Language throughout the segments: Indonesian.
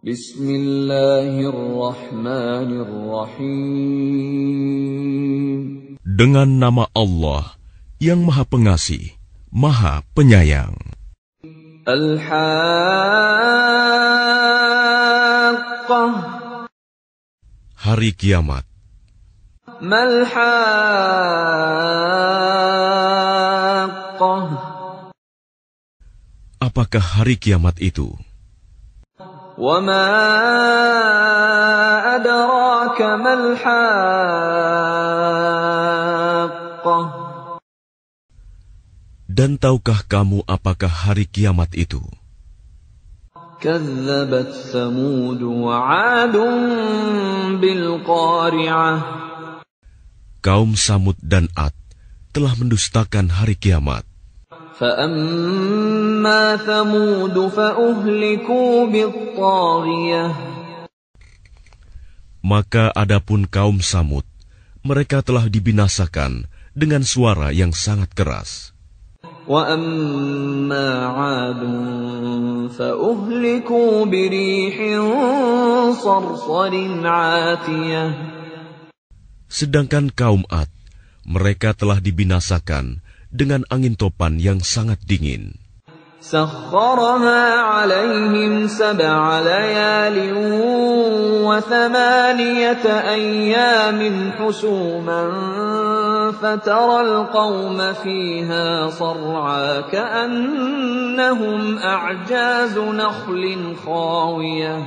Bismillahirrahmanirrahim. Dengan nama Allah yang Maha Pengasih, Maha Penyayang. Al-Haqqah. Hari Kiamat. Mal-Haqqah. Apakah hari kiamat itu? وما أدراك ما الحاقة Dan tahukah kamu apakah hari kiamat itu? كذبت ثمود وعاد بالقارعة Kaum Samud dan Ad telah mendustakan hari kiamat. فأما ثمود فأهلكوا بالطاغية Maka adapun kaum Samud, mereka telah dibinasakan dengan suara yang sangat keras. وأما عاد فأهلكوا بريح صرصر عاتية Sedangkan kaum Ad, mereka telah dibinasakan dengan angin topan yang sangat dingin. سخرها عليهم سبع ليال وثمانية أيام حسوما فترى القوم فيها صرعى كأنهم أعجاز نخل خاوية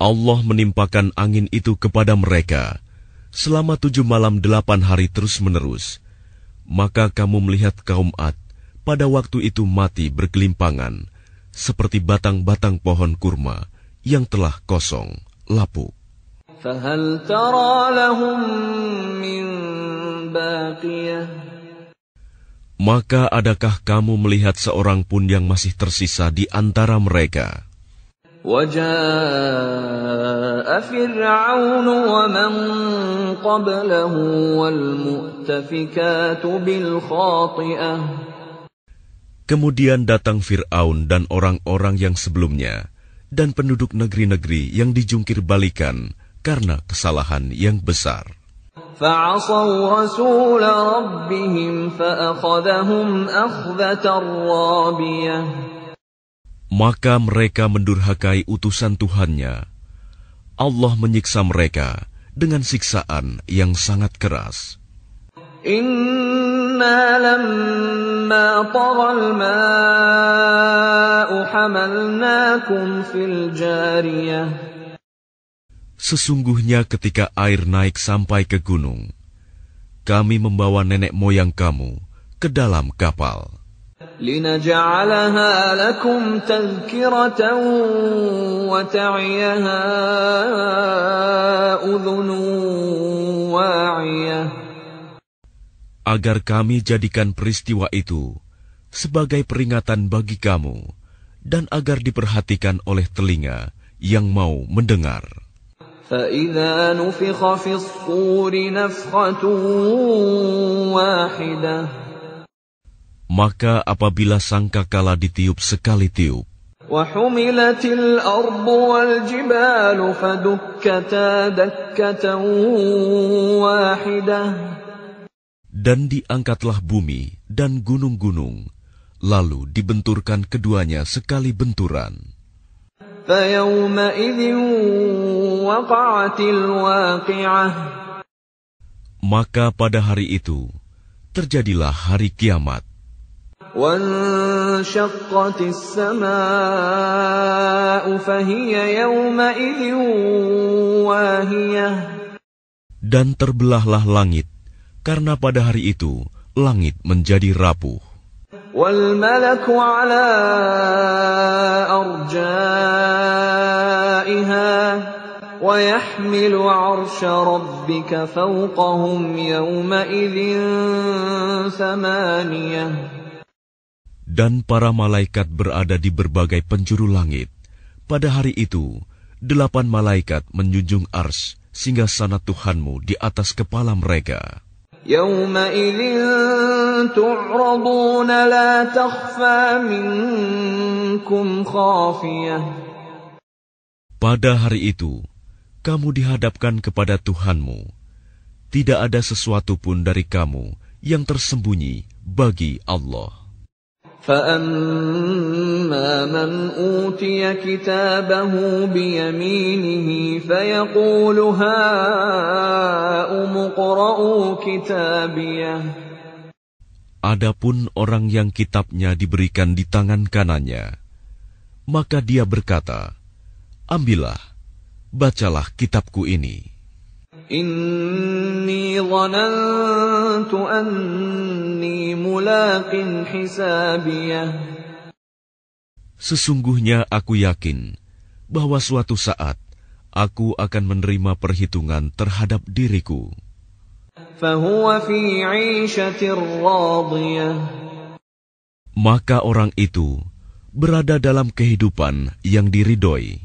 Allah menimpakan angin itu kepada mereka selama tujuh malam delapan hari terus-menerus. Maka kamu melihat kaum Ad pada waktu itu mati berkelimpangan, seperti batang-batang pohon kurma yang telah kosong, lapuk. Maka adakah kamu melihat seorang pun yang masih tersisa di antara mereka? وجاء فرعون ومن قبله والمؤتفكات بالخاطئة Kemudian datang Fir'aun dan orang-orang yang sebelumnya, dan penduduk negeri-negeri yang dijungkir balikan karena kesalahan yang besar. فعصوا رسول ربهم فأخذهم أخذة رابية maka mereka mendurhakai utusan Tuhannya. Allah menyiksa mereka dengan siksaan yang sangat keras. Inna lamma taral ma'u hamalnakum fil jariyah. Sesungguhnya ketika air naik sampai ke gunung, kami membawa nenek moyang kamu ke dalam kapal. لنجعلها لكم تذكرة وتعيها أذن واعية agar kami jadikan peristiwa itu sebagai peringatan bagi kamu dan agar diperhatikan oleh telinga yang mau mendengar. فإذا نفخ في الصور نفخة واحدة maka apabila sangka kala ditiup sekali tiup, dan diangkatlah bumi dan gunung-gunung, lalu dibenturkan keduanya sekali benturan. Maka pada hari itu terjadilah hari kiamat. وانشقت السماء فهي يومئذ واهية Dan terbelahlah langit, karena pada hari itu langit menjadi rapuh. والملك على أرجائها ويحمل عرش ربك فوقهم يومئذ ثمانية Dan para malaikat berada di berbagai penjuru langit. Pada hari itu, delapan malaikat menjunjung ars singgasana Tuhanmu di atas kepala mereka. يومئذ تعرضون لا تخفى منكم خافية Pada hari itu, kamu dihadapkan kepada Tuhanmu. Tidak ada sesuatu pun dari kamu yang tersembunyi bagi Allah. فأما من أوتي كتابه بيمينه فيقول هاؤم اقرءوا كتابيه Adapun orang yang kitabnya diberikan di tangan kanannya, maka dia berkata, Ambillah, bacalah kitabku ini. Inni dhanantu anni mulaqin hisabiyah. Sesungguhnya aku yakin bahwa suatu saat aku akan menerima perhitungan terhadap diriku. Maka orang itu berada dalam kehidupan yang diridhoi.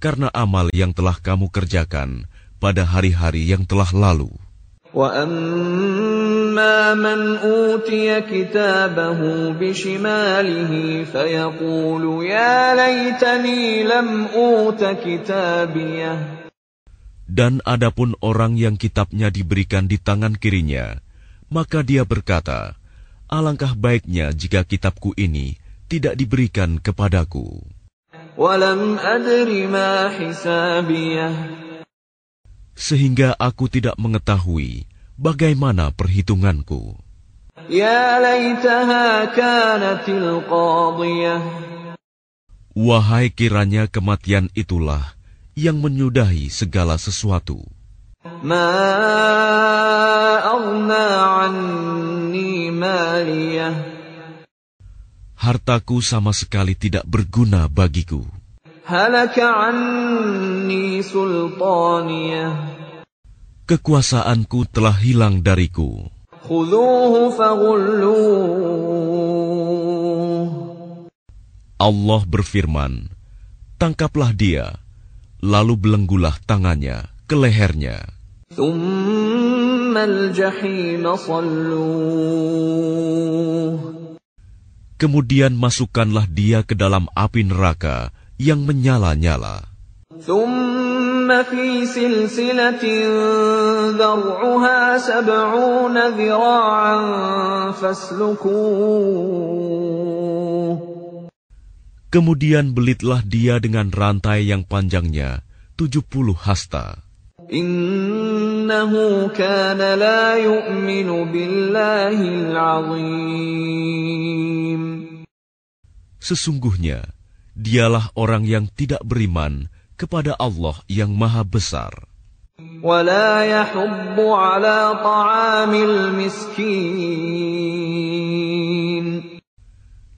karena amal yang telah kamu kerjakan pada hari-hari yang telah lalu. وَأَمَّا مَنْ أُوتِيَ كِتَابَهُ بِشِمَالِهِ فَيَقُولُ يَا لَيْتَنِي لَمْ أُوتَ كِتَابِيَهْ Dan adapun orang yang kitabnya diberikan di tangan kirinya, maka dia berkata, Alangkah baiknya jika kitabku ini tidak diberikan kepadaku. sehingga aku tidak mengetahui bagaimana perhitunganku. Ya. Wahai kiranya kematian itulah yang menyudahi segala sesuatu. Ma Hartaku sama sekali tidak berguna bagiku. Kekuasaanku telah hilang dariku. Allah berfirman, Tangkaplah dia, lalu belenggulah tangannya ke lehernya. Kemudian masukkanlah dia ke dalam api neraka yang menyala-nyala. Kemudian belitlah dia dengan rantai yang panjangnya tujuh puluh hasta. Innahu kana la yu'minu billahil azim. Sesungguhnya, dialah orang yang tidak beriman kepada Allah yang Maha Besar.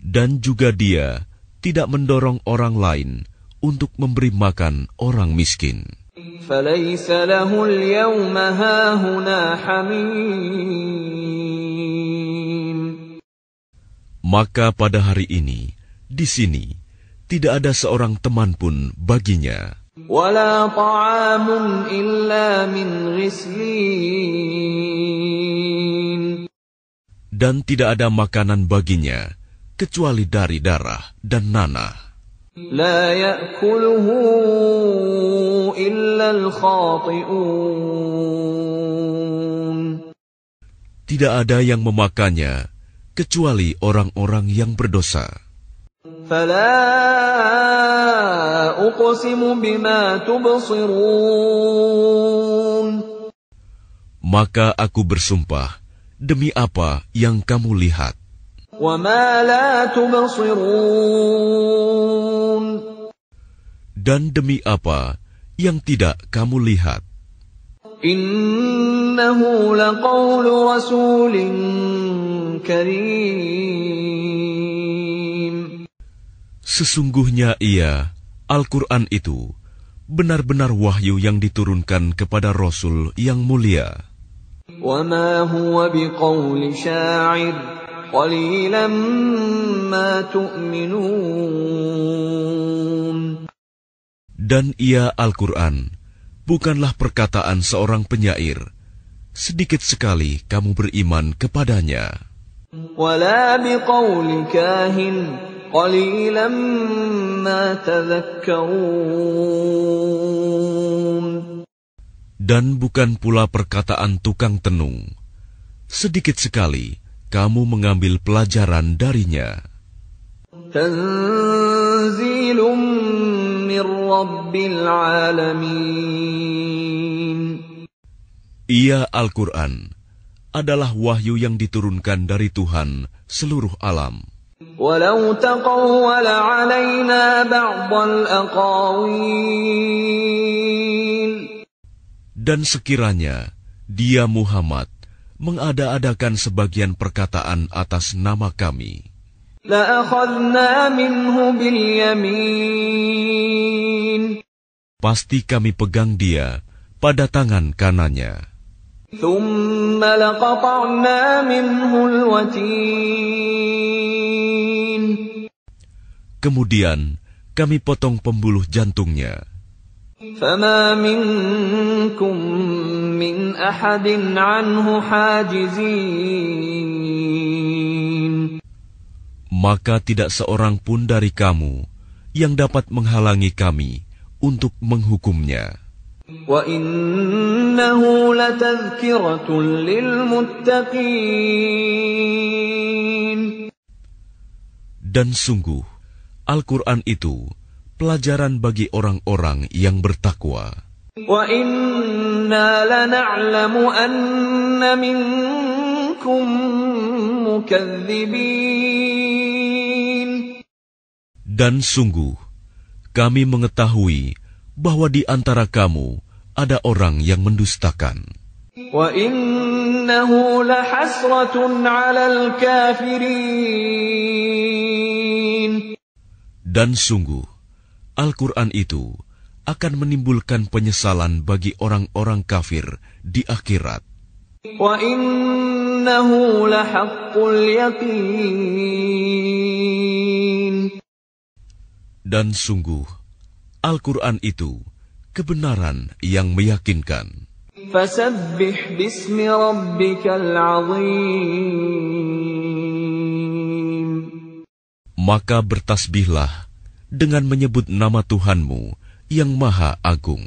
Dan juga dia tidak mendorong orang lain untuk memberi makan orang miskin. Maka pada hari ini, di sini, tidak ada seorang teman pun baginya. Dan tidak ada makanan baginya kecuali dari darah dan nanah. Tidak ada yang memakannya kecuali orang-orang yang berdosa. Maka aku bersumpah demi apa yang kamu lihat. Dan demi apa yang tidak kamu lihat. Innahu laqawlu rasulin karim Sesungguhnya ia, Al-Quran itu, benar-benar wahyu yang diturunkan kepada Rasul yang mulia. Dan ia Al-Quran, bukanlah perkataan seorang penyair. Sedikit sekali kamu beriman kepadanya. ولا بقول كاهن قليلا ما تذكرون Dan bukan pula perkataan tukang tenung. Sedikit sekali kamu mengambil pelajaran darinya. تنزيل من رب العالمين Ia Al-Quran adalah wahyu yang diturunkan dari Tuhan seluruh alam. ولو تقول علينا بعض الأقاويل Dan sekiranya dia Muhammad mengada-adakan sebagian perkataan atas nama kami, لأخذنا منه باليمين pasti kami pegang dia pada tangan kanannya. ثم لقطعنا منه الوتين Kemudian kami potong pembuluh jantungnya. فما منكم من أحد عنه حاجزين Maka tidak seorang pun dari kamu yang dapat menghalangi kami untuk menghukumnya. وإنه لتذكرة للمتقين Dan sungguh, Al-Quran itu pelajaran bagi orang-orang yang bertakwa. Dan sungguh, kami mengetahui bahwa di antara kamu ada orang yang mendustakan. Dan sungguh, Al-Quran itu akan menimbulkan penyesalan bagi orang-orang kafir di akhirat. Dan sungguh, Al-Quran itu kebenaran yang meyakinkan. Fasabbih bismi rabbikal azim. Maka bertasbihlah dengan menyebut nama Tuhanmu yang Maha Agung.